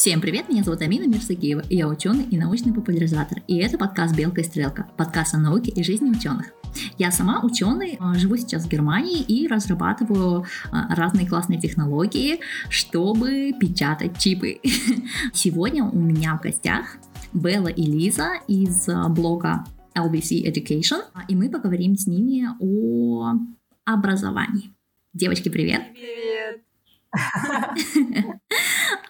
Всем привет, меня зовут Амина Мирсагиева, я ученый и научный популяризатор, и это подкаст «Белка и стрелка», подкаст о науке и жизни ученых. Я сама ученый, а, живу сейчас в Германии и разрабатываю а, разные классные технологии, чтобы печатать чипы. Сегодня у меня в гостях Белла и Лиза из а, блога LBC Education, и мы поговорим с ними о образовании. Девочки, привет! Привет!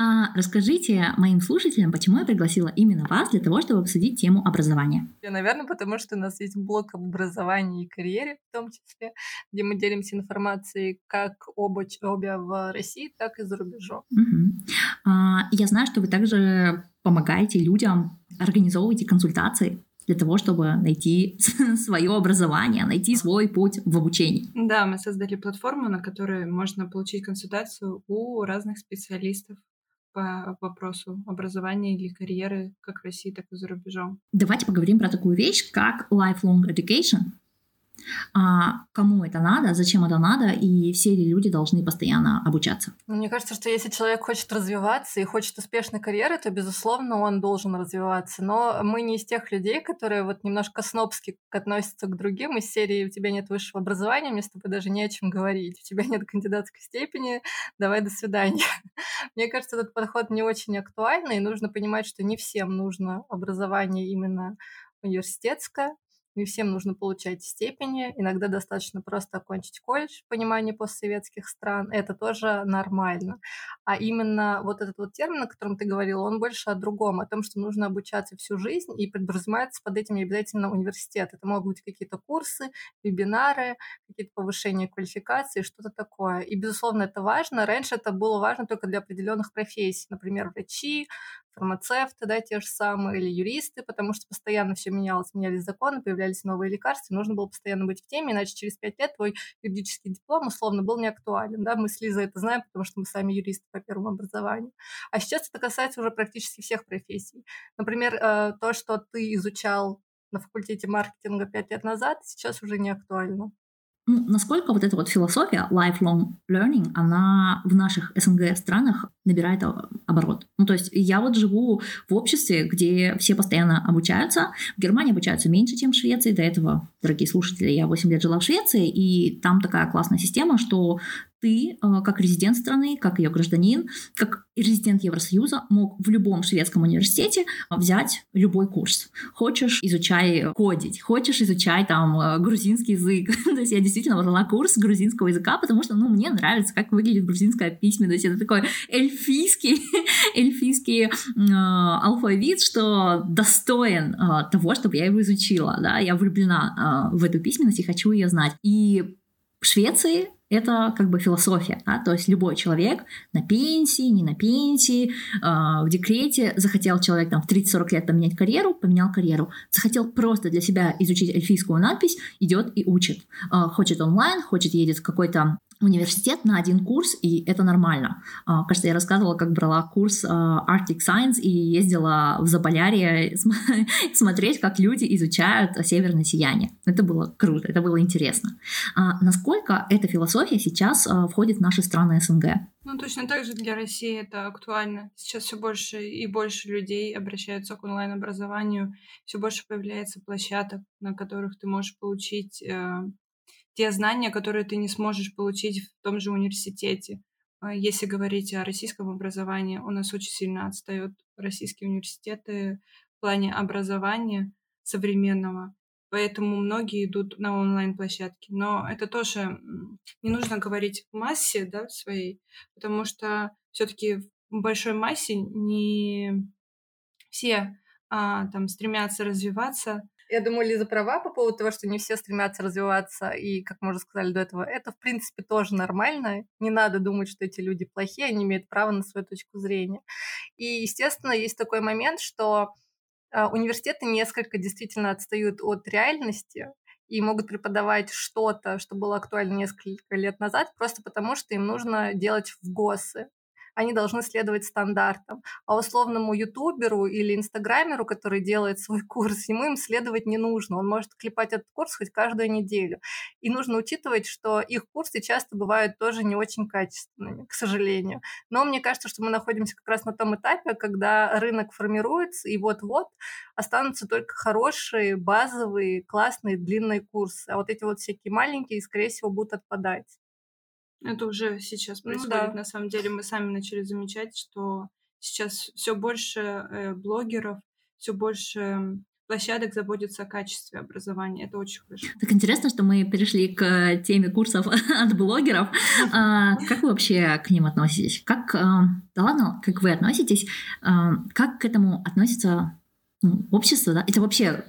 А, расскажите моим слушателям, почему я пригласила именно вас для того, чтобы обсудить тему образования. Наверное, потому что у нас есть блок об образовании и карьере, в том числе, где мы делимся информацией как об учебе в России, так и за рубежом. Угу. Я знаю, что вы также помогаете людям, организовываете консультации для того, чтобы найти свое образование, найти свой путь в обучении. Да, мы создали платформу, на которой можно получить консультацию у разных специалистов по вопросу образования или карьеры как в России, так и за рубежом. Давайте поговорим про такую вещь, как lifelong education а, кому это надо, зачем это надо, и все ли люди должны постоянно обучаться. Ну, мне кажется, что если человек хочет развиваться и хочет успешной карьеры, то, безусловно, он должен развиваться. Но мы не из тех людей, которые вот немножко снобски относятся к другим из серии «У тебя нет высшего образования, мне с тобой даже не о чем говорить, у тебя нет кандидатской степени, давай до свидания». Мне кажется, этот подход не очень актуальный, и нужно понимать, что не всем нужно образование именно университетское, не всем нужно получать степени, иногда достаточно просто окончить колледж в понимании постсоветских стран, это тоже нормально. А именно вот этот вот термин, о котором ты говорила, он больше о другом, о том, что нужно обучаться всю жизнь, и подразумевается под этим не обязательно университет. Это могут быть какие-то курсы, вебинары, какие-то повышения квалификации, что-то такое. И, безусловно, это важно. Раньше это было важно только для определенных профессий, например, врачи, фармацевты, да, те же самые, или юристы, потому что постоянно все менялось, менялись законы, появлялись новые лекарства, нужно было постоянно быть в теме, иначе через пять лет твой юридический диплом условно был не да, мы с Лизой это знаем, потому что мы сами юристы по первому образованию. А сейчас это касается уже практически всех профессий. Например, э, то, что ты изучал на факультете маркетинга пять лет назад, сейчас уже не актуально. Ну, насколько вот эта вот философия lifelong learning, она в наших СНГ странах набирает оборот. Ну, то есть я вот живу в обществе, где все постоянно обучаются. В Германии обучаются меньше, чем в Швеции. До этого, дорогие слушатели, я 8 лет жила в Швеции, и там такая классная система, что ты, э, как резидент страны, как ее гражданин, как резидент Евросоюза, мог в любом шведском университете взять любой курс. Хочешь, изучай кодить, хочешь, изучай там э, грузинский язык. То есть я действительно брала курс грузинского языка, потому что, ну, мне нравится, как выглядит грузинская письменность. Это такой эльфийский, эльфийский э, алфавит, что достоин э, того, чтобы я его изучила. Да? Я влюблена э, в эту письменность и хочу ее знать. И в Швеции это как бы философия, да? то есть любой человек на пенсии, не на пенсии, э, в декрете, захотел человек там в 30-40 лет поменять карьеру, поменял карьеру, захотел просто для себя изучить эльфийскую надпись, идет и учит. Э, хочет онлайн, хочет едет в какой-то университет на один курс, и это нормально. Uh, кажется, я рассказывала, как брала курс uh, Arctic Science и ездила в Заполярье смотреть, как люди изучают северное сияние. Это было круто, это было интересно. Uh, насколько эта философия сейчас входит в наши страны СНГ? Ну, точно так же для России это актуально. Сейчас все больше и больше людей обращаются к онлайн-образованию, все больше появляется площадок, на которых ты можешь получить э, те знания, которые ты не сможешь получить в том же университете. А если говорить о российском образовании, у нас очень сильно отстают российские университеты в плане образования современного, поэтому многие идут на онлайн-площадки. Но это тоже не нужно говорить в массе да, своей, потому что все-таки в большой массе не все а, там стремятся развиваться, я думаю, Лиза права по поводу того, что не все стремятся развиваться, и, как мы уже сказали до этого, это, в принципе, тоже нормально. Не надо думать, что эти люди плохие, они имеют право на свою точку зрения. И, естественно, есть такой момент, что э, университеты несколько действительно отстают от реальности, и могут преподавать что-то, что было актуально несколько лет назад, просто потому что им нужно делать в ГОСы они должны следовать стандартам. А условному ютуберу или инстаграмеру, который делает свой курс, ему им следовать не нужно. Он может клепать этот курс хоть каждую неделю. И нужно учитывать, что их курсы часто бывают тоже не очень качественными, к сожалению. Но мне кажется, что мы находимся как раз на том этапе, когда рынок формируется, и вот-вот останутся только хорошие, базовые, классные, длинные курсы. А вот эти вот всякие маленькие, скорее всего, будут отпадать. Это уже сейчас ну происходит. Ну, да. На самом деле мы сами начали замечать, что сейчас все больше э, блогеров, все больше площадок заботятся о качестве образования. Это очень хорошо. Так интересно, что мы перешли к теме курсов от блогеров. А, как вы вообще к ним относитесь? Как, а, да ладно, как вы относитесь? А, как к этому относится ну, общество? Да? Это вообще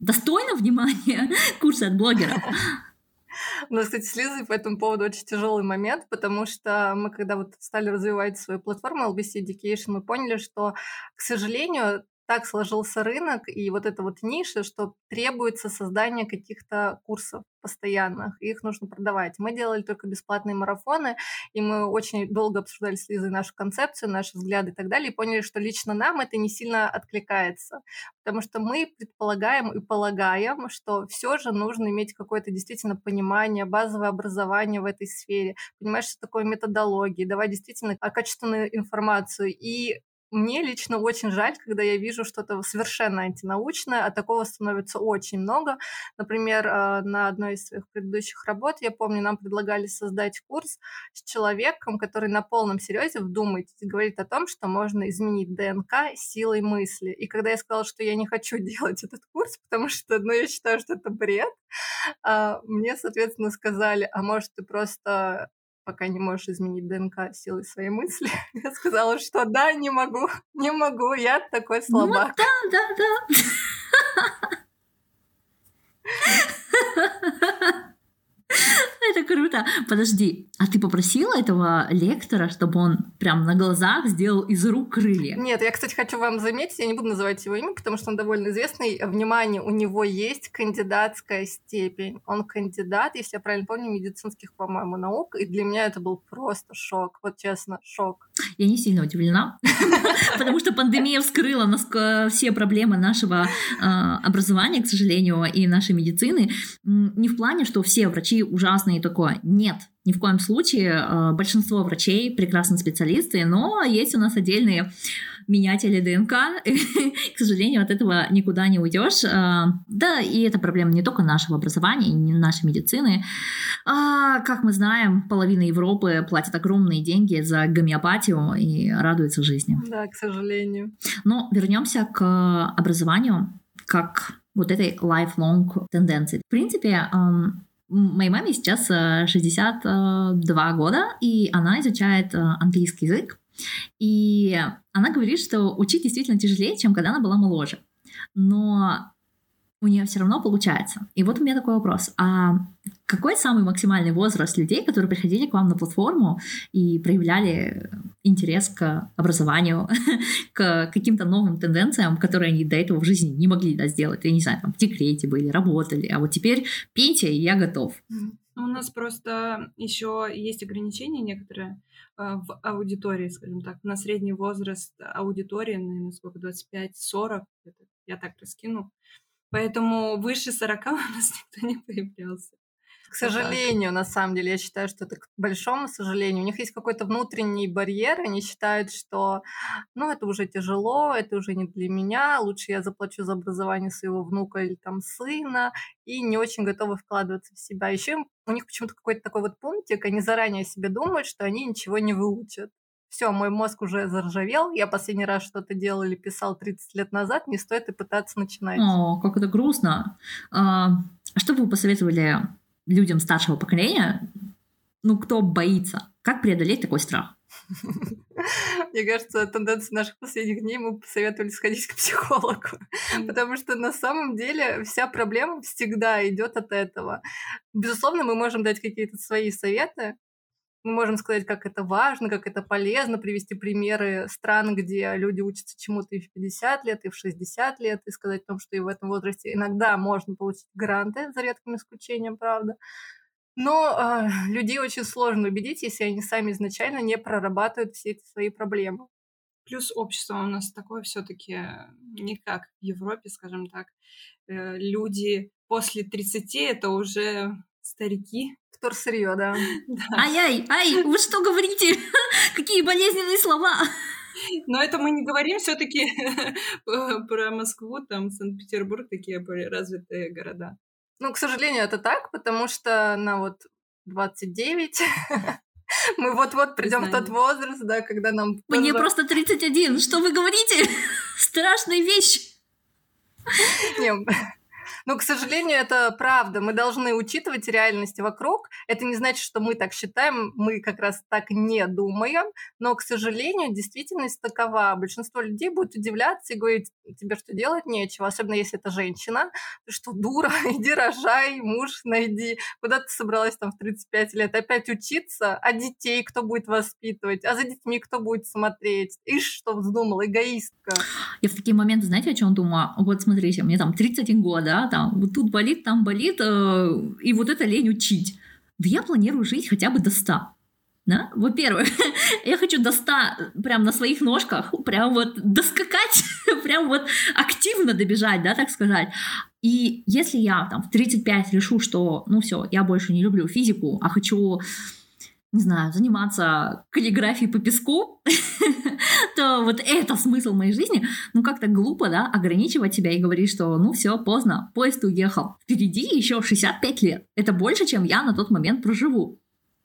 достойно внимания курсы от блогеров? У нас, кстати, с Лизой по этому поводу очень тяжелый момент, потому что мы, когда вот стали развивать свою платформу LBC Education, мы поняли, что, к сожалению, так сложился рынок и вот эта вот ниша, что требуется создание каких-то курсов постоянных, их нужно продавать. Мы делали только бесплатные марафоны, и мы очень долго обсуждали с Лизой нашу концепцию, наши взгляды и так далее, и поняли, что лично нам это не сильно откликается, потому что мы предполагаем и полагаем, что все же нужно иметь какое-то действительно понимание, базовое образование в этой сфере, понимаешь, что такое методология, давать действительно качественную информацию, и мне лично очень жаль, когда я вижу что-то совершенно антинаучное, а такого становится очень много. Например, э, на одной из своих предыдущих работ, я помню, нам предлагали создать курс с человеком, который на полном серьезе, вдумайтесь, говорит о том, что можно изменить ДНК силой мысли. И когда я сказала, что я не хочу делать этот курс, потому что, ну, я считаю, что это бред, а, мне, соответственно, сказали, а может, ты просто пока не можешь изменить ДНК силой своей мысли. Я сказала, что да, не могу, не могу, я такой ну слабак. Ну, да, да, да. Это круто. Подожди, а ты попросила этого лектора, чтобы он прям на глазах сделал из рук крылья? Нет, я, кстати, хочу вам заметить, я не буду называть его имя, потому что он довольно известный. Внимание, у него есть кандидатская степень. Он кандидат, если я правильно помню, медицинских, по-моему, наук. И для меня это был просто шок. Вот честно, шок. Я не сильно удивлена, потому что пандемия вскрыла все проблемы нашего а, образования, к сожалению, и нашей медицины. Не в плане, что все врачи ужасные такое. Нет, ни в коем случае. Э, большинство врачей прекрасные специалисты, но есть у нас отдельные менятели ДНК. К сожалению, от этого никуда не уйдешь. Э, да, и это проблема не только нашего образования, не нашей медицины. А, как мы знаем, половина Европы платит огромные деньги за гомеопатию и радуется жизни. Да, к сожалению. Но вернемся к образованию как вот этой lifelong тенденции. В принципе, эм, Моей маме сейчас 62 э, года, и она изучает э, английский язык. И она говорит, что учить действительно тяжелее, чем когда она была моложе. Но у нее все равно получается. И вот у меня такой вопрос. А какой самый максимальный возраст людей, которые приходили к вам на платформу и проявляли интерес к образованию, к каким-то новым тенденциям, которые они до этого в жизни не могли да, сделать? Я не знаю, там в декрете были, работали, а вот теперь пейте, и я готов. У нас просто еще есть ограничения некоторые э, в аудитории, скажем так, на средний возраст аудитории, наверное, сколько, 25-40, я так раскину. Поэтому выше 40 у нас никто не появлялся. К сожалению, на самом деле, я считаю, что это к большому сожалению. У них есть какой-то внутренний барьер, они считают, что, ну, это уже тяжело, это уже не для меня, лучше я заплачу за образование своего внука или там сына, и не очень готовы вкладываться в себя. Еще у них почему-то какой-то такой вот пунктик, они заранее себе думают, что они ничего не выучат все, мой мозг уже заржавел, я последний раз что-то делал или писал 30 лет назад, не стоит и пытаться начинать. О, как это грустно. А, что бы вы посоветовали людям старшего поколения, ну, кто боится? Как преодолеть такой страх? Мне кажется, тенденция наших последних дней мы посоветовали сходить к психологу, потому что на самом деле вся проблема всегда идет от этого. Безусловно, мы можем дать какие-то свои советы, мы можем сказать, как это важно, как это полезно, привести примеры стран, где люди учатся чему-то и в 50 лет, и в 60 лет, и сказать о том, что и в этом возрасте иногда можно получить гранты, за редким исключением, правда. Но э, людей очень сложно убедить, если они сами изначально не прорабатывают все эти свои проблемы. Плюс общество у нас такое все-таки не как в Европе, скажем так. Э, люди после 30 это уже старики. Вторсырье, да. Ай-ай, ай, вы что говорите? Какие болезненные слова! Но это мы не говорим все-таки про Москву, там Санкт-Петербург, такие более развитые города. Ну, к сожалению, это так, потому что на вот 29 мы вот-вот придем в тот возраст, да, когда нам... Мне просто 31, что вы говорите? Страшная вещь! Не, но, к сожалению, это правда. Мы должны учитывать реальность вокруг. Это не значит, что мы так считаем, мы как раз так не думаем. Но, к сожалению, действительность такова. Большинство людей будет удивляться и говорить, тебе что делать нечего, особенно если это женщина. Ты что, дура, иди рожай, муж найди. Куда ты собралась там в 35 лет? Опять учиться? А детей кто будет воспитывать? А за детьми кто будет смотреть? И что вздумал, эгоистка. Я в такие моменты, знаете, о чем думаю? Вот смотрите, мне там 31 год, да, там вот тут болит, там болит, э, и вот это лень учить. Да я планирую жить хотя бы до 100. Да? Во-первых, я хочу до 100 прям на своих ножках, прям вот доскакать, прям вот активно добежать, да, так сказать. И если я там в 35 решу, что, ну все, я больше не люблю физику, а хочу не знаю, заниматься каллиграфией по песку, то вот это смысл моей жизни. Ну, как-то глупо, да, ограничивать себя и говорить, что ну все, поздно, поезд уехал. Впереди еще 65 лет. Это больше, чем я на тот момент проживу.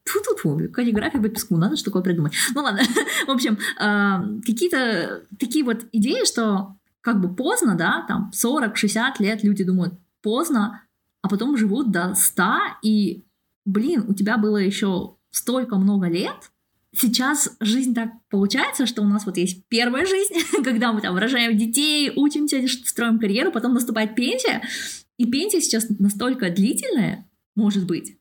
Фу-фу-фу, каллиграфия по песку, надо что такое придумать. Ну ладно, в общем, э, какие-то такие вот идеи, что как бы поздно, да, там 40-60 лет люди думают, поздно, а потом живут до 100, и, блин, у тебя было еще столько много лет, сейчас жизнь так получается, что у нас вот есть первая жизнь, когда мы там рожаем детей, учимся, строим карьеру, потом наступает пенсия, и пенсия сейчас настолько длительная, может быть,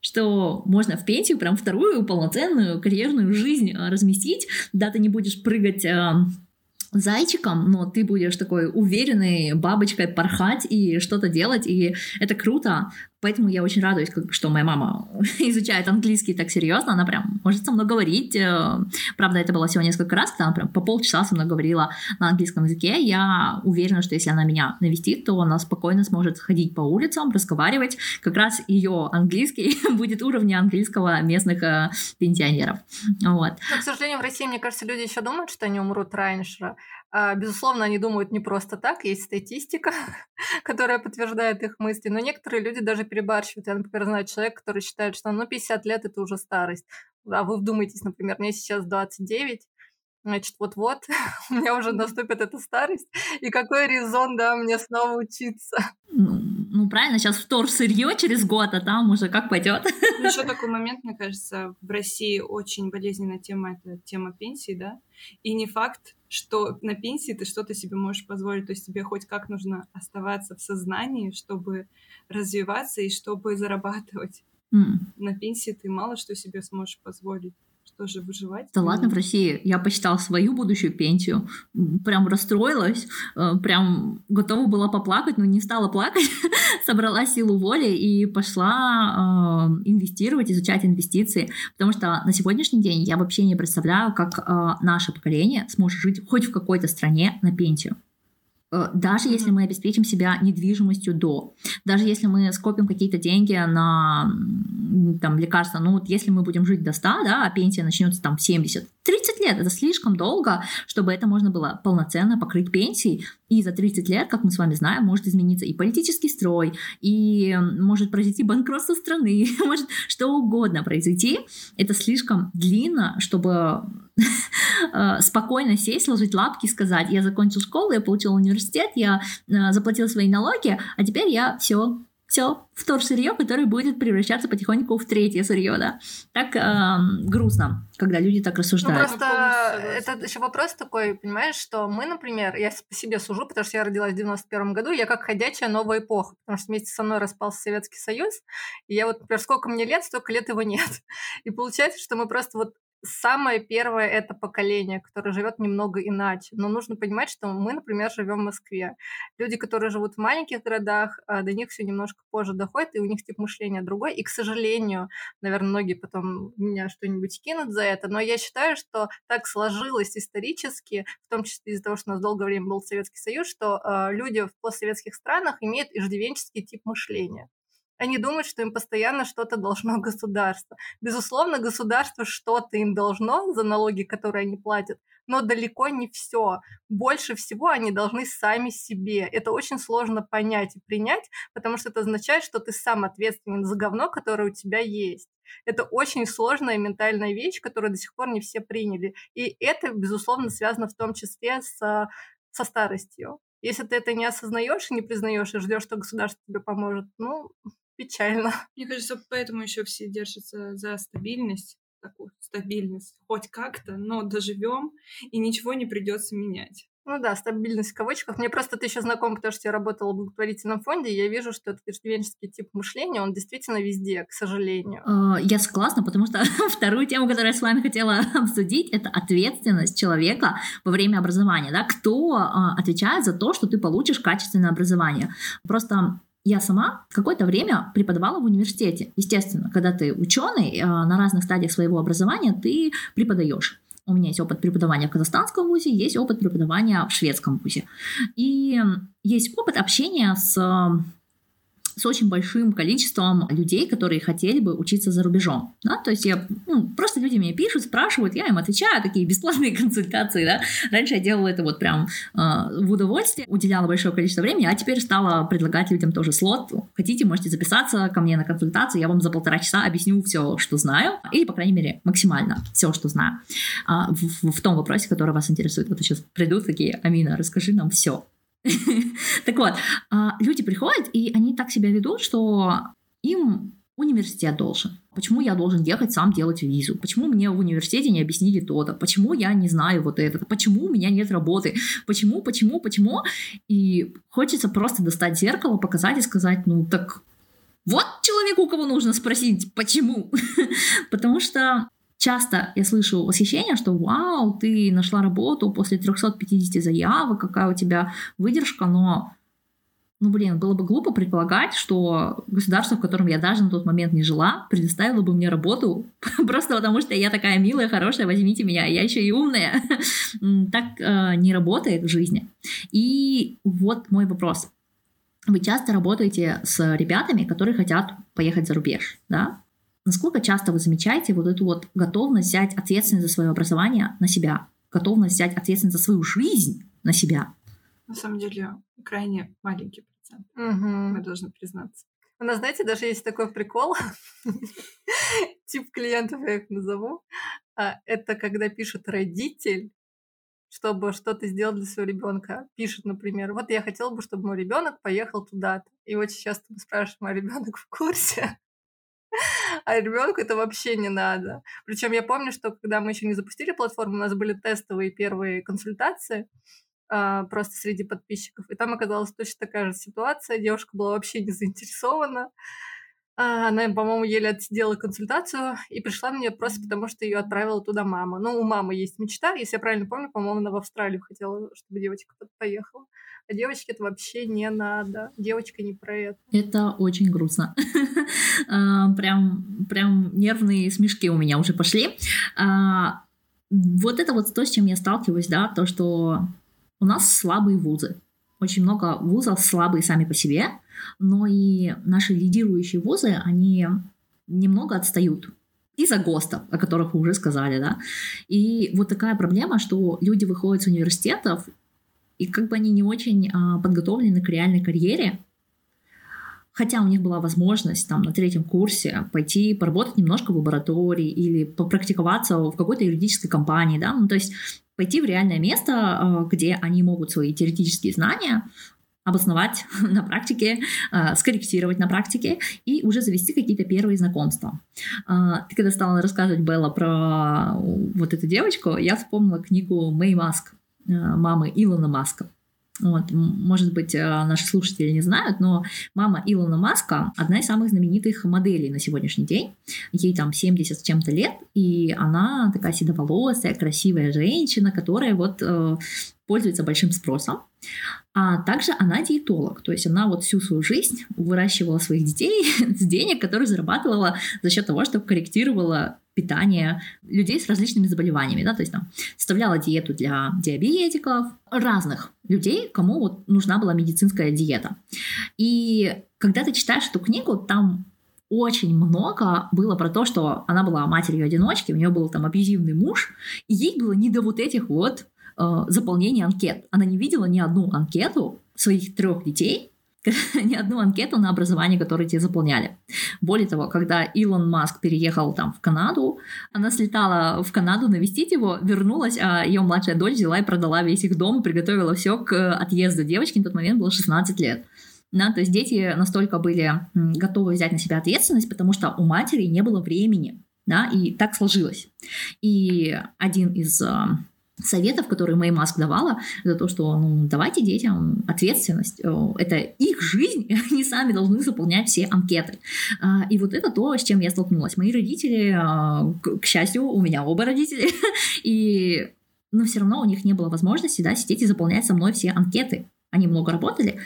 что можно в пенсию прям вторую полноценную карьерную жизнь а, разместить, да, ты не будешь прыгать а, зайчиком, но ты будешь такой уверенной бабочкой порхать и что-то делать, и это круто. Поэтому я очень радуюсь, что моя мама изучает английский так серьезно, она прям может со мной говорить. Э, правда, это было всего несколько раз, когда она прям по полчаса со мной говорила на английском языке. Я уверена, что если она меня навестит, то она спокойно сможет ходить по улицам, разговаривать. Как раз ее английский будет уровня английского местных э, пенсионеров. Вот. Но, к сожалению, в России, мне кажется, люди еще думают, что они умрут раньше. А, безусловно, они думают не просто так, есть статистика, которая подтверждает их мысли, но некоторые люди даже перебарщивают. Я, например, знаю человека, который считает, что ну 50 лет – это уже старость. А вы вдумайтесь, например, мне сейчас 29, значит, вот-вот, у меня уже наступит эта старость, и какой резон, да, мне снова учиться. Ну, ну правильно, сейчас втор сырье через год, а там уже как пойдет. Ну, еще такой момент, мне кажется, в России очень болезненная тема, это тема пенсии, да, и не факт, что на пенсии ты что-то себе можешь позволить, то есть тебе хоть как нужно оставаться в сознании, чтобы развиваться и чтобы зарабатывать. Mm. На пенсии ты мало что себе сможешь позволить что же выживать. Да ладно, в России. Я посчитала свою будущую пенсию, прям расстроилась, э, прям готова была поплакать, но не стала плакать, собрала силу воли и пошла э, инвестировать, изучать инвестиции, потому что на сегодняшний день я вообще не представляю, как э, наше поколение сможет жить хоть в какой-то стране на пенсию. Э, даже если мы обеспечим себя недвижимостью до, даже если мы скопим какие-то деньги на там, лекарства, ну вот если мы будем жить до 100, да, а пенсия начнется там в 70, 30 лет это слишком долго, чтобы это можно было полноценно покрыть пенсией. И за 30 лет, как мы с вами знаем, может измениться и политический строй, и может произойти банкротство страны, может что угодно произойти. Это слишком длинно, чтобы спокойно сесть, сложить лапки и сказать, я закончил школу, я получил университет, я э, заплатил свои налоги, а теперь я все все, вторсырье, которое будет превращаться потихоньку в третье сырье, да. Так э, грустно, когда люди так рассуждают. Ну, просто это еще вопрос такой, понимаешь, что мы, например, я по себе сужу, потому что я родилась в 91 году, я как ходячая новая эпоха, потому что вместе со мной распался Советский Союз, и я вот, например, сколько мне лет, столько лет его нет. И получается, что мы просто вот самое первое это поколение, которое живет немного иначе. Но нужно понимать, что мы, например, живем в Москве. Люди, которые живут в маленьких городах, а, до них все немножко позже доходит, и у них тип мышления другой. И, к сожалению, наверное, многие потом меня что-нибудь кинут за это, но я считаю, что так сложилось исторически, в том числе из-за того, что у нас долгое время был Советский Союз, что э, люди в постсоветских странах имеют иждивенческий тип мышления. Они думают, что им постоянно что-то должно государство. Безусловно, государство что-то им должно за налоги, которые они платят, но далеко не все. Больше всего они должны сами себе. Это очень сложно понять и принять, потому что это означает, что ты сам ответственен за говно, которое у тебя есть. Это очень сложная ментальная вещь, которую до сих пор не все приняли. И это, безусловно, связано в том числе с, со старостью. Если ты это не осознаешь и не признаешь и ждешь, что государство тебе поможет, ну, печально. Мне кажется, поэтому еще все держатся за стабильность, такую стабильность, хоть как-то, но доживем, и ничего не придется менять. Ну да, стабильность в кавычках. Мне просто ты еще знаком, потому что я работала в благотворительном фонде, и я вижу, что этот иждивенческий тип мышления, он действительно везде, к сожалению. А, я согласна, потому что вторую тему, которую я с вами хотела обсудить, это ответственность человека во время образования. Да? Кто а, отвечает за то, что ты получишь качественное образование? Просто я сама какое-то время преподавала в университете. Естественно, когда ты ученый, э, на разных стадиях своего образования ты преподаешь. У меня есть опыт преподавания в казахстанском вузе, есть опыт преподавания в шведском вузе. И есть опыт общения с с очень большим количеством людей, которые хотели бы учиться за рубежом. Да? То есть я, ну, просто люди мне пишут, спрашивают, я им отвечаю, такие бесплатные консультации. Да? Раньше я делала это вот прям э, в удовольствие, уделяла большое количество времени, а теперь стала предлагать людям тоже слот. Хотите, можете записаться ко мне на консультацию, я вам за полтора часа объясню все, что знаю, или, по крайней мере, максимально все, что знаю а, в, в том вопросе, который вас интересует. Вот сейчас придут такие, Амина, расскажи нам все. Так вот, а, люди приходят, и они так себя ведут, что им университет должен. Почему я должен ехать сам делать визу? Почему мне в университете не объяснили то-то? Почему я не знаю вот это? Почему у меня нет работы? Почему, почему, почему? И хочется просто достать зеркало, показать и сказать, ну так вот человек, у кого нужно спросить, почему? Потому что часто я слышу восхищение, что вау, ты нашла работу после 350 заявок, какая у тебя выдержка, но ну, блин, было бы глупо предполагать, что государство, в котором я даже на тот момент не жила, предоставило бы мне работу просто потому, что я такая милая, хорошая, возьмите меня, я еще и умная. так э, не работает в жизни. И вот мой вопрос. Вы часто работаете с ребятами, которые хотят поехать за рубеж, да? Насколько часто вы замечаете вот эту вот готовность взять ответственность за свое образование на себя, готовность взять ответственность за свою жизнь на себя? На самом деле, крайне маленький процент, угу. мы должны признаться. У нас, знаете, даже есть такой прикол, тип клиентов я их назову, а, это когда пишет родитель, чтобы что-то сделать для своего ребенка. Пишет, например, вот я хотел бы, чтобы мой ребенок поехал туда-то. И очень часто мы спрашиваем, а ребенок в курсе? А ребенку это вообще не надо. Причем я помню, что когда мы еще не запустили платформу, у нас были тестовые первые консультации а, просто среди подписчиков, и там оказалась точно такая же ситуация. Девушка была вообще не заинтересована. А, она, по-моему, еле отсидела консультацию и пришла мне просто потому, что ее отправила туда мама. Ну, у мамы есть мечта, если я правильно помню, по-моему, она в Австралию хотела, чтобы девочка поехала. А девочке это вообще не надо. Девочка не про это. Это очень грустно. А, прям, прям нервные смешки у меня уже пошли. А, вот это вот то, с чем я сталкиваюсь, да, то, что у нас слабые вузы. Очень много вузов слабые сами по себе, но и наши лидирующие вузы, они немного отстают из-за ГОСТов, о которых вы уже сказали, да. И вот такая проблема, что люди выходят с университетов, и как бы они не очень а, подготовлены к реальной карьере, хотя у них была возможность там на третьем курсе пойти поработать немножко в лаборатории или попрактиковаться в какой-то юридической компании, да, ну то есть пойти в реальное место, а, где они могут свои теоретические знания обосновать на практике, а, скорректировать на практике и уже завести какие-то первые знакомства. А, ты когда стала рассказывать, Белла, про вот эту девочку, я вспомнила книгу Мэй Маск, мамы Илона Маска. Вот, может быть, э, наши слушатели не знают, но мама Илона Маска одна из самых знаменитых моделей на сегодняшний день. Ей там 70 с чем-то лет, и она такая седоволосая, красивая женщина, которая вот э, пользуется большим спросом. А также она диетолог, то есть она вот всю свою жизнь выращивала своих детей с денег, которые зарабатывала за счет того, что корректировала питание людей с различными заболеваниями, да, то есть там составляла диету для диабетиков, разных людей, кому вот нужна была медицинская диета. И когда ты читаешь эту книгу, там очень много было про то, что она была матерью-одиночки, у нее был там абьюзивный муж, и ей было не до вот этих вот э, заполнения анкет. Она не видела ни одну анкету своих трех детей, ни одну анкету на образование, которое тебе заполняли. Более того, когда Илон Маск переехал там в Канаду, она слетала в Канаду навестить его, вернулась, а ее младшая дочь взяла и продала весь их дом приготовила все к отъезду девочки. На тот момент было 16 лет. Да, то есть дети настолько были готовы взять на себя ответственность, потому что у матери не было времени. Да, и так сложилось. И один из а, советов, которые Мэй Маск давала, это то, что ну, давайте детям ответственность. Э, это их жизнь, они сами должны заполнять все анкеты. А, и вот это то, с чем я столкнулась. Мои родители, а, к счастью, у меня оба родители, и но все равно у них не было возможности да, сидеть и заполнять со мной все анкеты. Они много работали,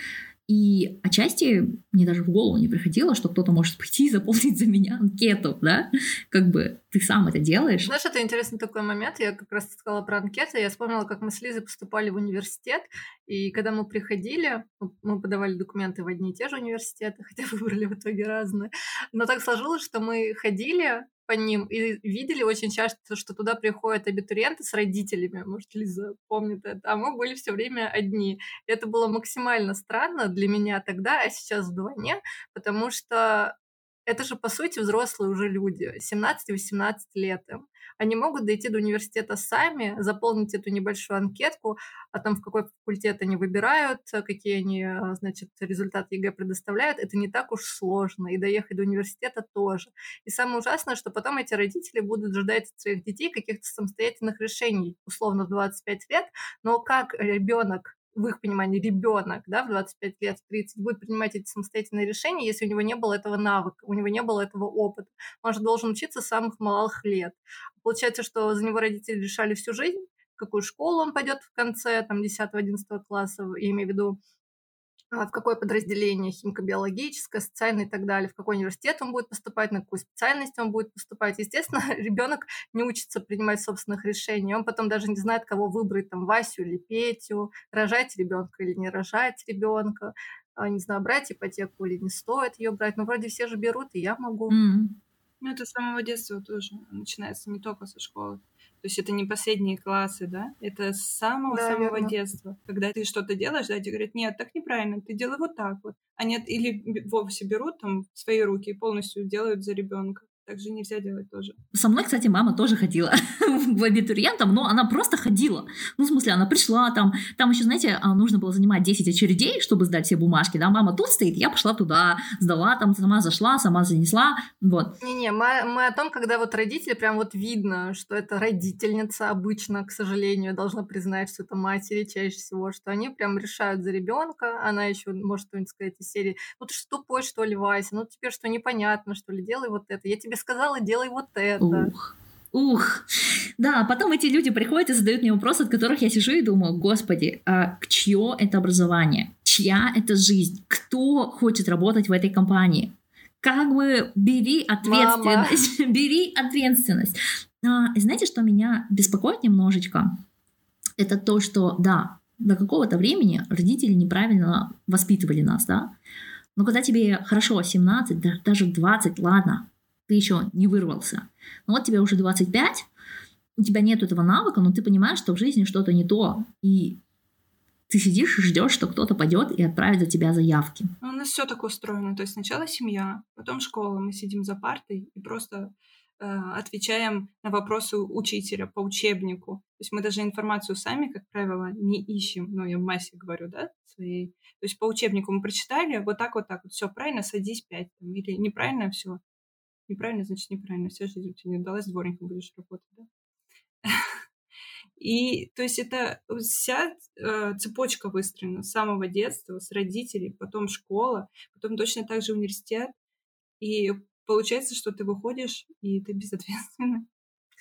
и отчасти мне даже в голову не приходило, что кто-то может пойти и заполнить за меня анкету, да? Как бы ты сам это делаешь. Знаешь, это интересный такой момент. Я как раз сказала про анкеты. Я вспомнила, как мы с Лизой поступали в университет. И когда мы приходили, мы подавали документы в одни и те же университеты, хотя выбрали в итоге разные. Но так сложилось, что мы ходили по ним и видели очень часто, что туда приходят абитуриенты с родителями, может, Лиза помнит это, а мы были все время одни. Это было максимально странно для меня тогда, а сейчас вдвойне, потому что это же, по сути, взрослые уже люди, 17-18 лет им. Они могут дойти до университета сами, заполнить эту небольшую анкетку, а там в какой факультет они выбирают, какие они, а, значит, результаты ЕГЭ предоставляют. Это не так уж сложно. И доехать до университета тоже. И самое ужасное, что потом эти родители будут ждать от своих детей каких-то самостоятельных решений, условно, в 25 лет. Но как ребенок в их понимании, ребенок, да, в 25 лет, в 30, будет принимать эти самостоятельные решения, если у него не было этого навыка, у него не было этого опыта. Он же должен учиться с самых малых лет. Получается, что за него родители решали всю жизнь, в какую школу он пойдет в конце, там, 10-11 класса, я имею в виду в какое подразделение, химико-биологическое, социальное и так далее, в какой университет он будет поступать, на какую специальность он будет поступать. Естественно, ребенок не учится принимать собственных решений, он потом даже не знает, кого выбрать, там, Васю или Петю, рожать ребенка или не рожать ребенка, а, не знаю, брать ипотеку или не стоит ее брать. Но вроде все же берут, и я могу. Mm. Ну, это с самого детства тоже начинается, не только со школы. То есть это не последние классы, да? Это с самого-самого да, детства. Когда ты что-то делаешь, да, тебе говорят, нет, так неправильно, ты делай вот так вот. А нет, или вовсе берут там свои руки и полностью делают за ребенка. Так же нельзя делать тоже. Со мной, кстати, мама тоже ходила в абитуриентом, но она просто ходила. Ну, в смысле, она пришла там, там еще, знаете, а, нужно было занимать 10 очередей, чтобы сдать все бумажки, да, мама тут стоит, я пошла туда, сдала там, сама зашла, сама занесла, вот. Не-не, мы, мы о том, когда вот родители, прям вот видно, что это родительница обычно, к сожалению, должна признать, что это матери чаще всего, что они прям решают за ребенка, она еще может что-нибудь сказать из серии, ну ты что тупой, что ли, Вася, ну теперь что, непонятно, что ли, делай вот это, я тебе тебе сказала, делай вот это. Ух. Ух, да, потом эти люди приходят и задают мне вопросы, от которых я сижу и думаю, господи, а чье это образование? Чья это жизнь? Кто хочет работать в этой компании? Как бы бери ответственность, Мама. бери ответственность. А, знаете, что меня беспокоит немножечко? Это то, что, да, до какого-то времени родители неправильно воспитывали нас, да, но когда тебе хорошо 17, даже 20, ладно, ты еще не вырвался. Но вот тебе уже 25, у тебя нет этого навыка, но ты понимаешь, что в жизни что-то не то, и ты сидишь и ждешь, что кто-то пойдет и отправит за тебя заявки. Ну, у нас все так устроено. То есть сначала семья, потом школа, мы сидим за партой и просто э, отвечаем на вопросы учителя по учебнику. То есть мы даже информацию сами, как правило, не ищем. Ну, я в массе говорю, да, своей. То есть по учебнику мы прочитали, вот так, вот так, вот, все правильно, садись пять. Или неправильно, все, Неправильно, значит, неправильно. Вся жизнь тебе не удалась, дворником будешь работать, да? И то есть это вся э, цепочка выстроена с самого детства, с родителей, потом школа, потом точно так же университет. И получается, что ты выходишь, и ты безответственный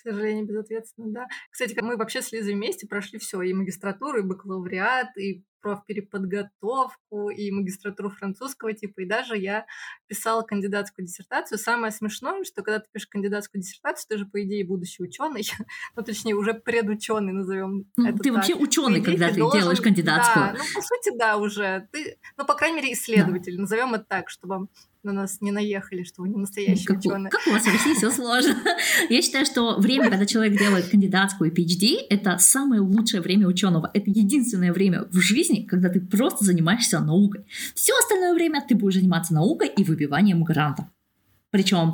сожалению, безответственно, да. Кстати, мы вообще с Лизой вместе прошли все, и магистратуру, и бакалавриат, и профпереподготовку, и магистратуру французского типа, и даже я писала кандидатскую диссертацию. Самое смешное, что когда ты пишешь кандидатскую диссертацию, ты же, по идее, будущий ученый, ну, точнее, уже предученый, назовем ну, это Ты так. вообще ученый, идее, когда ты должен- делаешь кандидатскую. Да, ну, по сути, да, уже. Ты, ну, по крайней мере, исследователь, назовем это так, чтобы на нас не наехали, что вы не настоящий Как, у- ученый. как у вас в России все сложно. Я считаю, что время, когда человек делает кандидатскую и PhD, это самое лучшее время ученого. Это единственное время в жизни, когда ты просто занимаешься наукой. Все остальное время ты будешь заниматься наукой и выбиванием гранта. Причем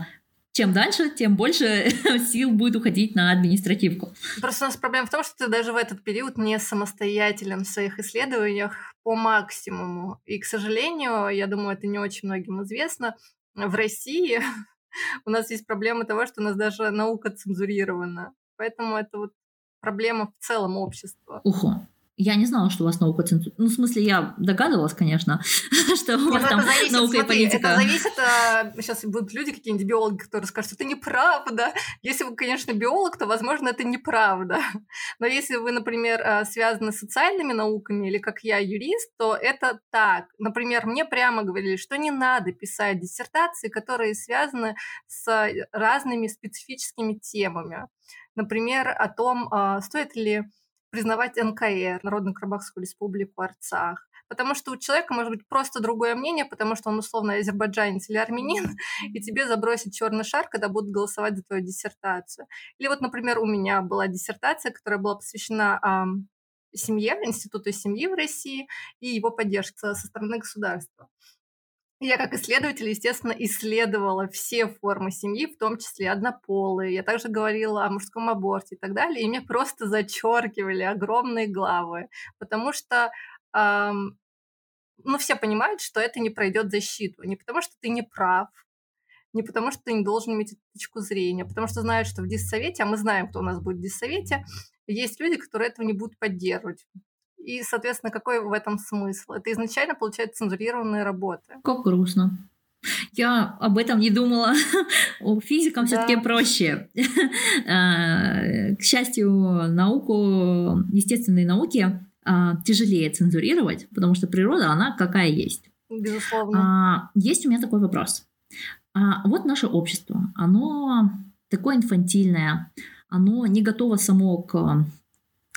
чем дальше, тем больше сил будет уходить на административку. Просто у нас проблема в том, что ты даже в этот период не самостоятелен в своих исследованиях по максимуму. И, к сожалению, я думаю, это не очень многим известно, в России у нас есть проблема того, что у нас даже наука цензурирована. Поэтому это вот проблема в целом общества. Ухо. Я не знала, что у вас наука цензура. Ну, в смысле, я догадывалась, конечно, что у вас ну, там зависит, наука и политика. это зависит, сейчас будут люди, какие-нибудь биологи, которые скажут, что это неправда. Если вы, конечно, биолог, то, возможно, это неправда. Но если вы, например, а, связаны с социальными науками или, как я, юрист, то это так. Например, мне прямо говорили, что не надо писать диссертации, которые связаны с разными специфическими темами. Например, о том, а, стоит ли признавать НКР, Народно-Карабахскую республику, Арцах. Потому что у человека может быть просто другое мнение, потому что он условно азербайджанец или армянин, и тебе забросит черный шар, когда будут голосовать за твою диссертацию. Или вот, например, у меня была диссертация, которая была посвящена ам, семье, институту семьи в России и его поддержке со стороны государства. Я как исследователь, естественно, исследовала все формы семьи, в том числе однополые. Я также говорила о мужском аборте и так далее. И мне просто зачеркивали огромные главы, потому что ам, ну, все понимают, что это не пройдет защиту. Не потому, что ты не прав, не потому, что ты не должен иметь точку зрения, а потому что знают, что в диссовете, а мы знаем, кто у нас будет в диссовете, есть люди, которые этого не будут поддерживать. И, соответственно, какой в этом смысл? Это изначально, получается, цензурированные работы. Как грустно. Я об этом не думала. У физикам Да. все-таки проще. А, К счастью, науку, естественные науки а, тяжелее цензурировать, потому что природа, она какая есть. Безусловно. А, Есть у меня такой вопрос. Вот наше общество, оно такое инфантильное, оно не готово само к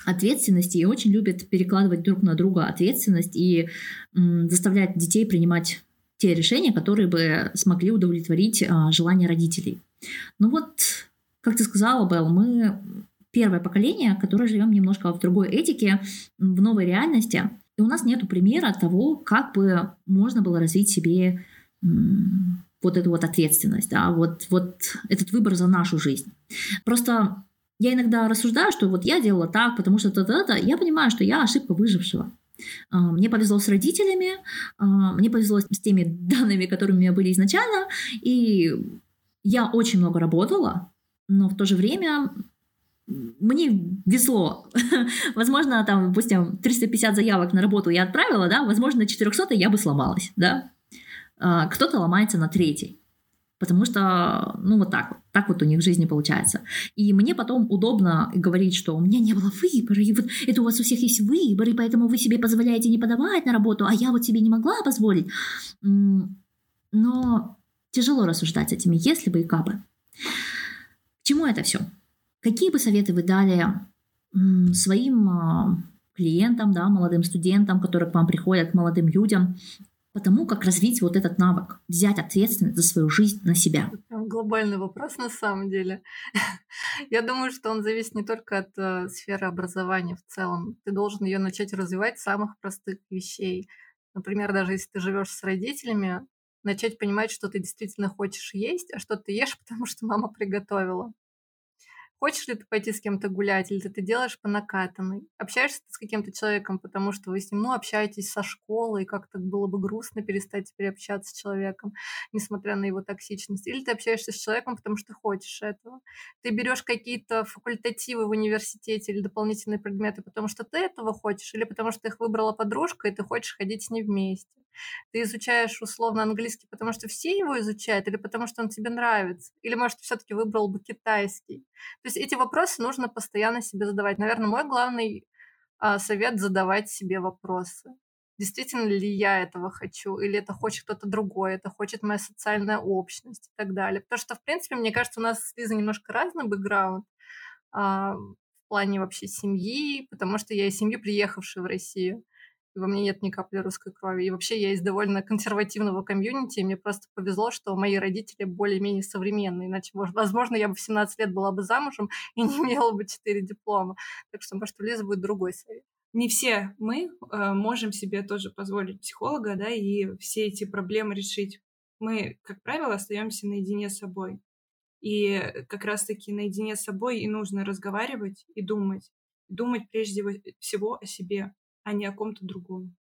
ответственности и очень любит перекладывать друг на друга ответственность и м, заставлять детей принимать те решения, которые бы смогли удовлетворить а, желания родителей. Ну вот, как ты сказала, Белл, мы первое поколение, которое живем немножко в другой этике, в новой реальности, и у нас нет примера того, как бы можно было развить себе м, вот эту вот ответственность, да, вот, вот этот выбор за нашу жизнь. Просто я иногда рассуждаю, что вот я делала так, потому что то-то, я понимаю, что я ошибка выжившего. А, Мне повезло с родителями, а, мне повезло с теми данными, которые у меня были изначально, и я очень много работала, но в то же время мне везло. Возможно, там, допустим, 350 заявок на работу я отправила, да, возможно, на 400 я бы сломалась, да. А, Кто-то ломается на третий. Потому что, ну, вот так вот. Так вот у них в жизни получается. И мне потом удобно говорить, что у меня не было выбора, и вот это у вас у всех есть выбор, и поэтому вы себе позволяете не подавать на работу, а я вот себе не могла позволить. Но тяжело рассуждать этими если бы и кабы. К чему это все? Какие бы советы вы дали своим а, клиентам, да, молодым студентам, которые к вам приходят, к молодым людям, по тому, как развить вот этот навык, взять ответственность за свою жизнь на себя? Это глобальный вопрос на самом деле. Я думаю, что он зависит не только от э, сферы образования в целом. Ты должен ее начать развивать с самых простых вещей. Например, даже если ты живешь с родителями, начать понимать, что ты действительно хочешь есть, а что ты ешь, потому что мама приготовила. Хочешь ли ты пойти с кем-то гулять, или ты это делаешь по накатанной? Общаешься ты с каким-то человеком, потому что вы с ним, ну, общаетесь со школы, и как-то было бы грустно перестать теперь общаться с человеком, несмотря на его токсичность. Или ты общаешься с человеком, потому что хочешь этого. Ты берешь какие-то факультативы в университете или дополнительные предметы, потому что ты этого хочешь, или потому что их выбрала подружка, и ты хочешь ходить с ней вместе. Ты изучаешь условно английский, потому что все его изучают, или потому что он тебе нравится? Или, может, все-таки выбрал бы китайский? То есть эти вопросы нужно постоянно себе задавать. Наверное, мой главный а, совет задавать себе вопросы. Действительно ли я этого хочу, или это хочет кто-то другой, это хочет моя социальная общность и так далее. Потому что, в принципе, мне кажется, у нас с Лизой немножко разный бэкграунд а, в плане вообще семьи, потому что я из семьи, приехавшей в Россию во мне нет ни капли русской крови. И вообще я из довольно консервативного комьюнити, и мне просто повезло, что мои родители более-менее современные, иначе, возможно, я бы в 17 лет была бы замужем и не имела бы 4 диплома. Так что, может, у Лизы будет другой совет. Не все мы э, можем себе тоже позволить психолога, да, и все эти проблемы решить. Мы, как правило, остаемся наедине с собой. И как раз-таки наедине с собой и нужно разговаривать и думать. Думать прежде всего о себе а не о ком-то другом.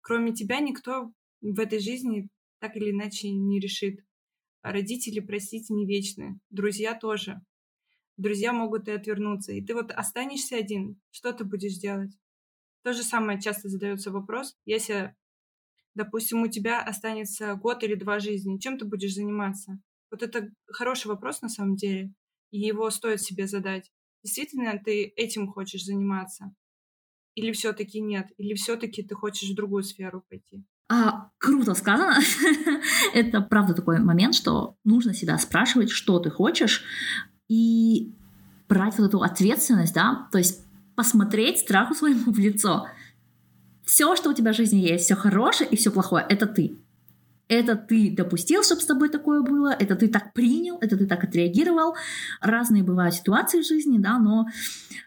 Кроме тебя никто в этой жизни так или иначе не решит. А родители, простите, не вечны. Друзья тоже. Друзья могут и отвернуться. И ты вот останешься один. Что ты будешь делать? То же самое часто задается вопрос. Если, допустим, у тебя останется год или два жизни, чем ты будешь заниматься? Вот это хороший вопрос на самом деле. И его стоит себе задать. Действительно, ты этим хочешь заниматься? Или все-таки нет? Или все-таки ты хочешь в другую сферу пойти? А, круто сказано. Это правда такой момент, что нужно себя спрашивать, что ты хочешь, и брать вот эту ответственность, да, то есть посмотреть страху своему в лицо. Все, что у тебя в жизни есть, все хорошее и все плохое, это ты это ты допустил, чтобы с тобой такое было, это ты так принял, это ты так отреагировал. Разные бывают ситуации в жизни, да, но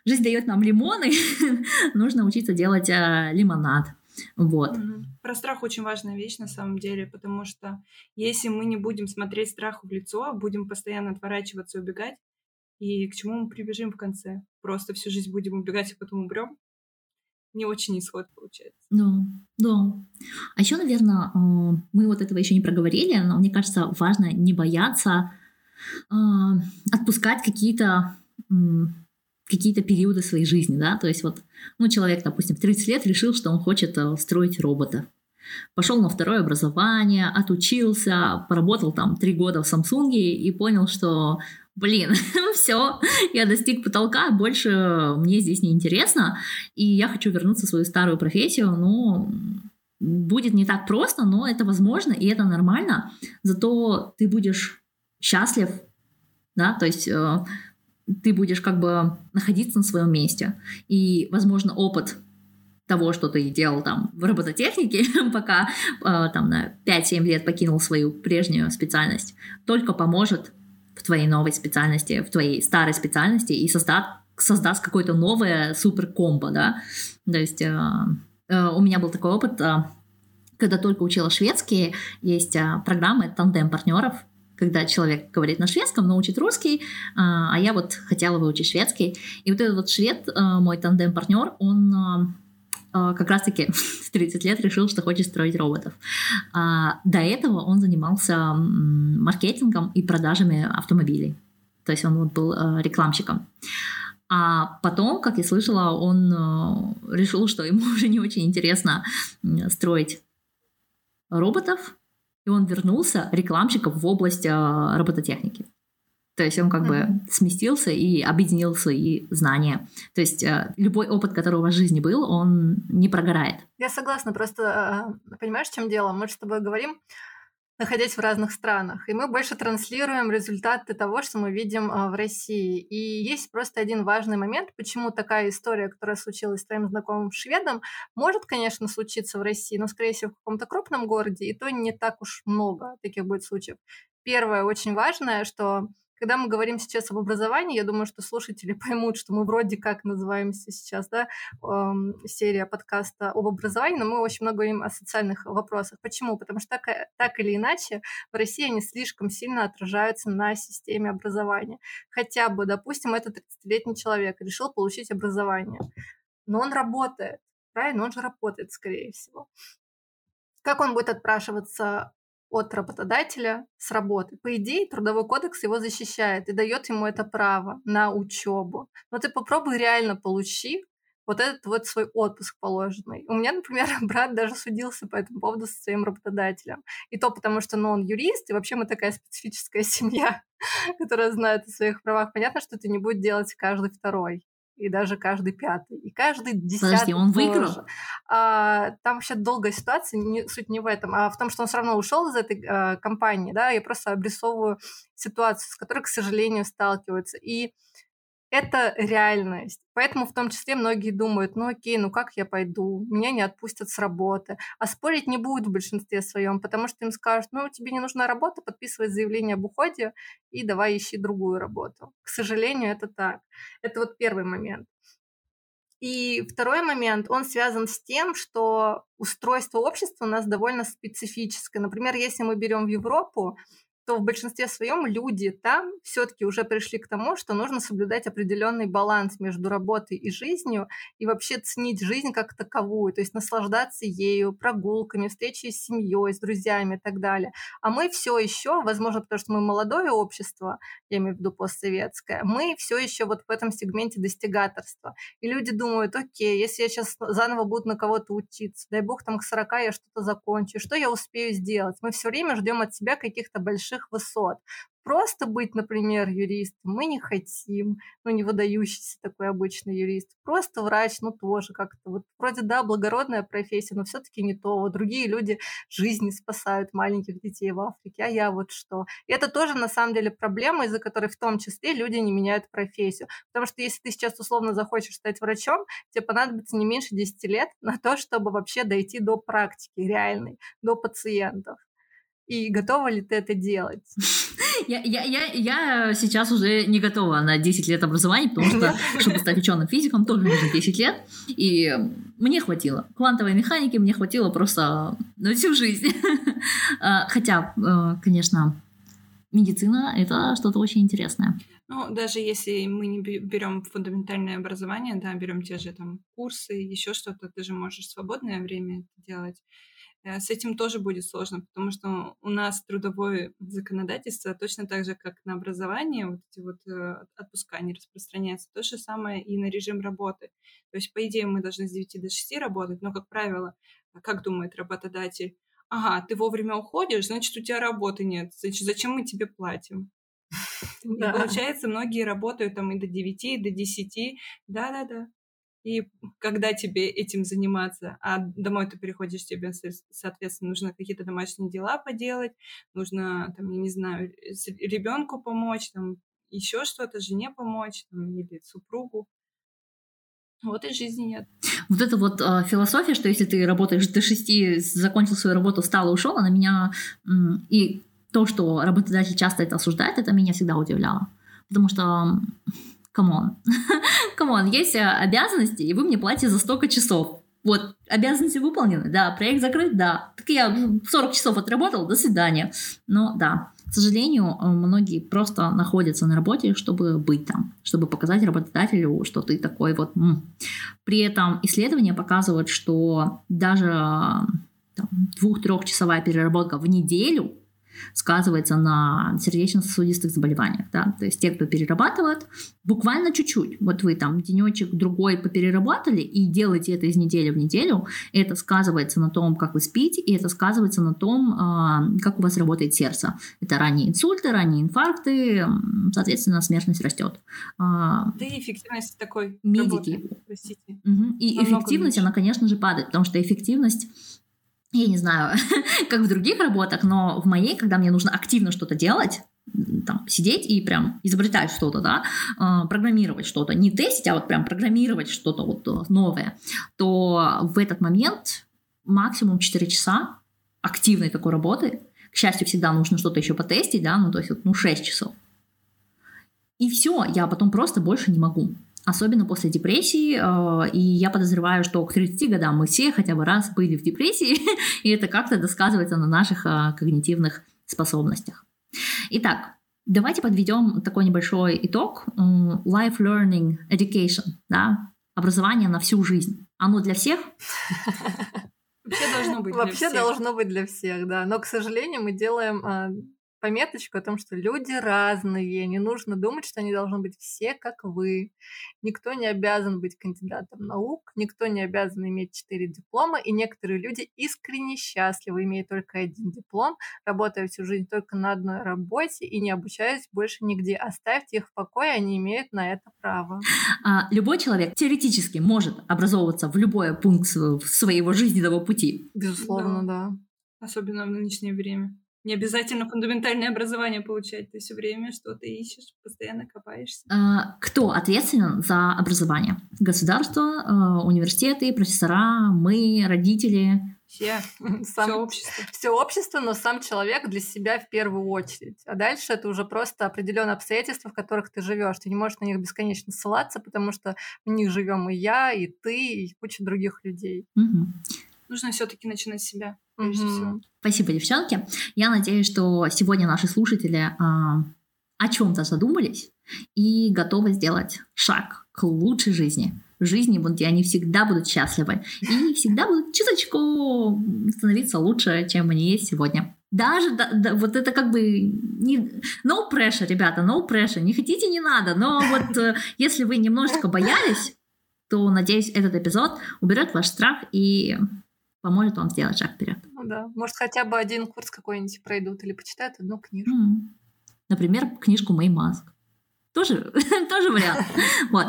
жизнь дает нам лимоны, нужно учиться делать а, лимонад. Вот. Про страх очень важная вещь на самом деле, потому что если мы не будем смотреть страху в лицо, а будем постоянно отворачиваться и убегать, и к чему мы прибежим в конце? Просто всю жизнь будем убегать, и потом умрем? Не очень исход получается. Да, да. А еще, наверное, э, мы вот этого еще не проговорили, но мне кажется, важно не бояться э, отпускать какие-то какие-то периоды своей жизни, да, то есть вот, ну, человек, допустим, в 30 лет решил, что он хочет э, строить робота, пошел на второе образование, отучился, поработал там три года в Samsung и понял, что блин, все, я достиг потолка, больше мне здесь не интересно, и я хочу вернуться в свою старую профессию, но будет не так просто, но это возможно, и это нормально, зато ты будешь счастлив, да, то есть э, ты будешь как бы находиться на своем месте, и, возможно, опыт того, что ты делал там в робототехнике, пока э, там на 5-7 лет покинул свою прежнюю специальность, только поможет твоей новой специальности, в твоей старой специальности и создаст, создаст какое-то новое супер комбо, да. То есть э, э, у меня был такой опыт, э, когда только учила шведский, есть э, программы тандем партнеров, когда человек говорит на шведском, но учит русский, а я вот хотела выучить шведский. И вот этот вот швед, мой тандем-партнер, он а, как раз-таки в 30 лет решил, что хочет строить роботов. А, до этого он занимался маркетингом и продажами автомобилей. То есть он вот был а, рекламщиком. А потом, как я слышала, он решил, что ему уже не очень интересно строить роботов, и он вернулся рекламщиком в область робототехники. То есть он как mm-hmm. бы сместился и объединил свои знания. То есть э, любой опыт, который у вас в жизни был, он не прогорает. Я согласна, просто э, понимаешь, в чем дело? Мы же с тобой говорим, находясь в разных странах, и мы больше транслируем результаты того, что мы видим э, в России. И есть просто один важный момент, почему такая история, которая случилась с твоим знакомым шведом, может, конечно, случиться в России, но, скорее всего, в каком-то крупном городе, и то не так уж много таких будет случаев. Первое, очень важное, что когда мы говорим сейчас об образовании, я думаю, что слушатели поймут, что мы вроде как называемся сейчас, да, эм, серия подкаста об образовании, но мы очень много говорим о социальных вопросах. Почему? Потому что так, э, так или иначе в России они слишком сильно отражаются на системе образования. Хотя бы, допустим, этот 30-летний человек решил получить образование, но он работает, правильно? Он же работает, скорее всего. Как он будет отпрашиваться от работодателя с работы. По идее, трудовой кодекс его защищает и дает ему это право на учебу. Но ты попробуй реально получи вот этот вот свой отпуск положенный. У меня, например, брат даже судился по этому поводу со своим работодателем. И то потому, что ну, он юрист, и вообще мы такая специфическая семья, которая знает о своих правах. Понятно, что это не будет делать каждый второй и даже каждый пятый, и каждый десятый. Подожди, он тоже. выиграл? А, там вообще долгая ситуация, не, суть не в этом, а в том, что он все равно ушел из этой а, компании, да, я просто обрисовываю ситуацию, с которой, к сожалению, сталкиваются. И это реальность. Поэтому в том числе многие думают, ну окей, ну как я пойду, меня не отпустят с работы. А спорить не будут в большинстве своем, потому что им скажут, ну тебе не нужна работа, подписывай заявление об уходе и давай ищи другую работу. К сожалению, это так. Это вот первый момент. И второй момент, он связан с тем, что устройство общества у нас довольно специфическое. Например, если мы берем в Европу, то в большинстве своем люди там все-таки уже пришли к тому, что нужно соблюдать определенный баланс между работой и жизнью и вообще ценить жизнь как таковую, то есть наслаждаться ею, прогулками, встречей с семьей, с друзьями и так далее. А мы все еще, возможно, потому что мы молодое общество, я имею в виду постсоветское, мы все еще вот в этом сегменте достигаторства. И люди думают, окей, если я сейчас заново буду на кого-то учиться, дай бог там к 40 я что-то закончу, что я успею сделать? Мы все время ждем от себя каких-то больших больших высот. Просто быть, например, юристом мы не хотим, ну, не выдающийся такой обычный юрист. Просто врач, ну, тоже как-то вот вроде, да, благородная профессия, но все таки не то. Вот другие люди жизни спасают маленьких детей в Африке, а я вот что. И это тоже, на самом деле, проблема, из-за которой в том числе люди не меняют профессию. Потому что если ты сейчас условно захочешь стать врачом, тебе понадобится не меньше 10 лет на то, чтобы вообще дойти до практики реальной, до пациентов. И готова ли ты это делать? Я, я, я, я сейчас уже не готова на 10 лет образования, потому что, чтобы стать ученым физиком, тоже нужно 10 лет. И мне хватило. Квантовой механики мне хватило просто на всю жизнь. А, хотя, э, конечно, медицина — это что-то очень интересное. Ну, даже если мы не берем фундаментальное образование, да, берем те же там курсы, еще что-то, ты же можешь в свободное время это делать. Э, с этим тоже будет сложно, потому что у нас трудовое законодательство точно так же, как на образование, вот эти вот э, отпуска не распространяются. То же самое и на режим работы. То есть, по идее, мы должны с 9 до 6 работать, но, как правило, как думает работодатель, ага, ты вовремя уходишь, значит, у тебя работы нет, значит, зачем мы тебе платим? Да. И получается, многие работают там и до 9, и до 10. Да-да-да и когда тебе этим заниматься, а домой ты приходишь, тебе, соответственно, нужно какие-то домашние дела поделать, нужно, там, я не знаю, ребенку помочь, там, еще что-то, жене помочь, там, или супругу. Вот и жизни нет. Вот эта вот э, философия, что если ты работаешь до шести, закончил свою работу, встал и ушел, она меня... И то, что работодатель часто это осуждает, это меня всегда удивляло. Потому что come on, come on, есть э, обязанности, и вы мне платите за столько часов. Вот, обязанности выполнены, да, проект закрыт, да. Так я 40 часов отработал, до свидания. Но да, к сожалению, э, многие просто находятся на работе, чтобы быть там, чтобы показать работодателю, что ты такой вот. При этом исследования показывают, что даже двух-трехчасовая переработка в неделю сказывается на сердечно-сосудистых заболеваниях. Да? То есть те, кто перерабатывает, буквально чуть-чуть. Вот вы там денечек другой попереработали и делаете это из недели в неделю, это сказывается на том, как вы спите, и это сказывается на том, а, как у вас работает сердце. Это ранние инсульты, ранние инфаркты, соответственно, смертность растет. А, да и эффективность такой медики. Работы, простите. Угу. И эффективность, она, конечно же, падает, потому что эффективность я не знаю, как в других работах, но в моей, когда мне нужно активно что-то делать, там, сидеть и прям изобретать что-то, да, э, программировать что-то, не тестить, а вот прям программировать что-то вот э, новое, то в этот момент максимум 4 часа активной такой работы. К счастью, всегда нужно что-то еще потестить, да, ну, то есть, ну, 6 часов. И все, я потом просто больше не могу. Особенно после депрессии, э, и я подозреваю, что к 30 годам мы все хотя бы раз были в депрессии, и это как-то досказывается на наших э, когнитивных способностях. Итак, давайте подведем такой небольшой итог. Life Learning Education, да, образование на всю жизнь. Оно для всех? Вообще должно быть Вообще для всех. должно быть для всех, да. Но, к сожалению, мы делаем а, пометочку о том, что люди разные, не нужно думать, что они должны быть все как вы. Никто не обязан быть кандидатом наук, никто не обязан иметь четыре диплома, и некоторые люди искренне счастливы, имея только один диплом, работая всю жизнь только на одной работе и не обучаясь больше нигде. Оставьте их в покое, они имеют на это право. А, любой человек теоретически может образовываться в любой пункт своего жизненного пути. Безусловно, да. Особенно в нынешнее время. Не обязательно фундаментальное образование получать. Ты все время что-то ищешь, постоянно копаешься. А, кто ответственен за образование? Государство, а, университеты, профессора, мы, родители. Все. Сам- Все общество. все общество, но сам человек для себя в первую очередь. А дальше это уже просто определенные обстоятельства, в которых ты живешь. Ты не можешь на них бесконечно ссылаться, потому что в них живем и я, и ты, и куча других людей. Мгм. Нужно все-таки начинать с себя, всего. Спасибо, девчонки. Я надеюсь, что сегодня наши слушатели а, о чем-то задумались и готовы сделать шаг к лучшей жизни. Жизни, где они всегда будут счастливы и всегда будут чуточку становиться лучше, чем они есть сегодня. Даже да- да, вот это как бы не no pressure, ребята, no pressure. Не хотите, не надо. Но вот э, если вы немножечко боялись, то, надеюсь, этот эпизод уберет ваш страх и поможет вам сделать шаг вперед. Ну да. Может, хотя бы один курс какой-нибудь пройдут или почитают одну книжку. М. Например, книжку Мэй Маск. Тоже, тоже вариант. Вот.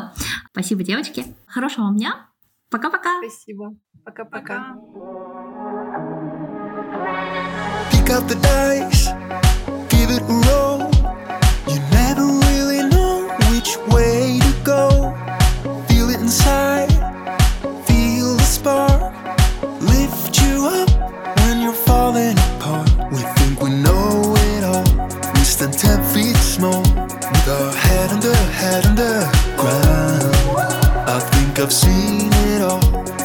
Спасибо, девочки. Хорошего вам дня. Пока-пока. Спасибо. Пока-пока. Пока. Pick up the dice, give it a roll. You never really know which way to go. Feel it inside, with our head under, head under ground. I think I've seen it all,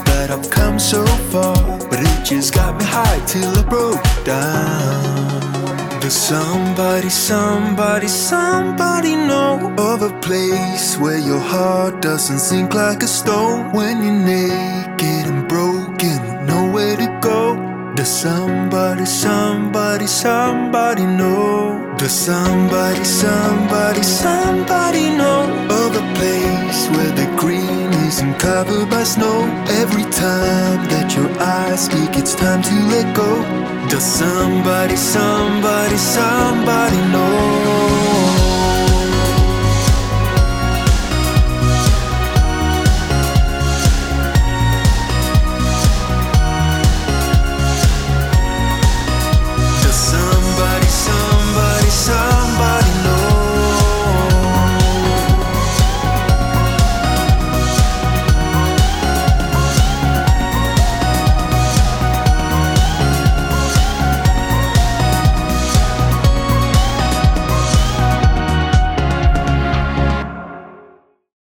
that I've come so far, but it just got me high till I broke down. Does somebody, somebody, somebody know of a place where your heart doesn't sink like a stone when you're naked and broken, nowhere to go? Does somebody, somebody, somebody know? Does somebody, somebody, somebody know of a place where the green isn't covered by snow? Every time that your eyes speak, it's time to let go. Does somebody, somebody, somebody know?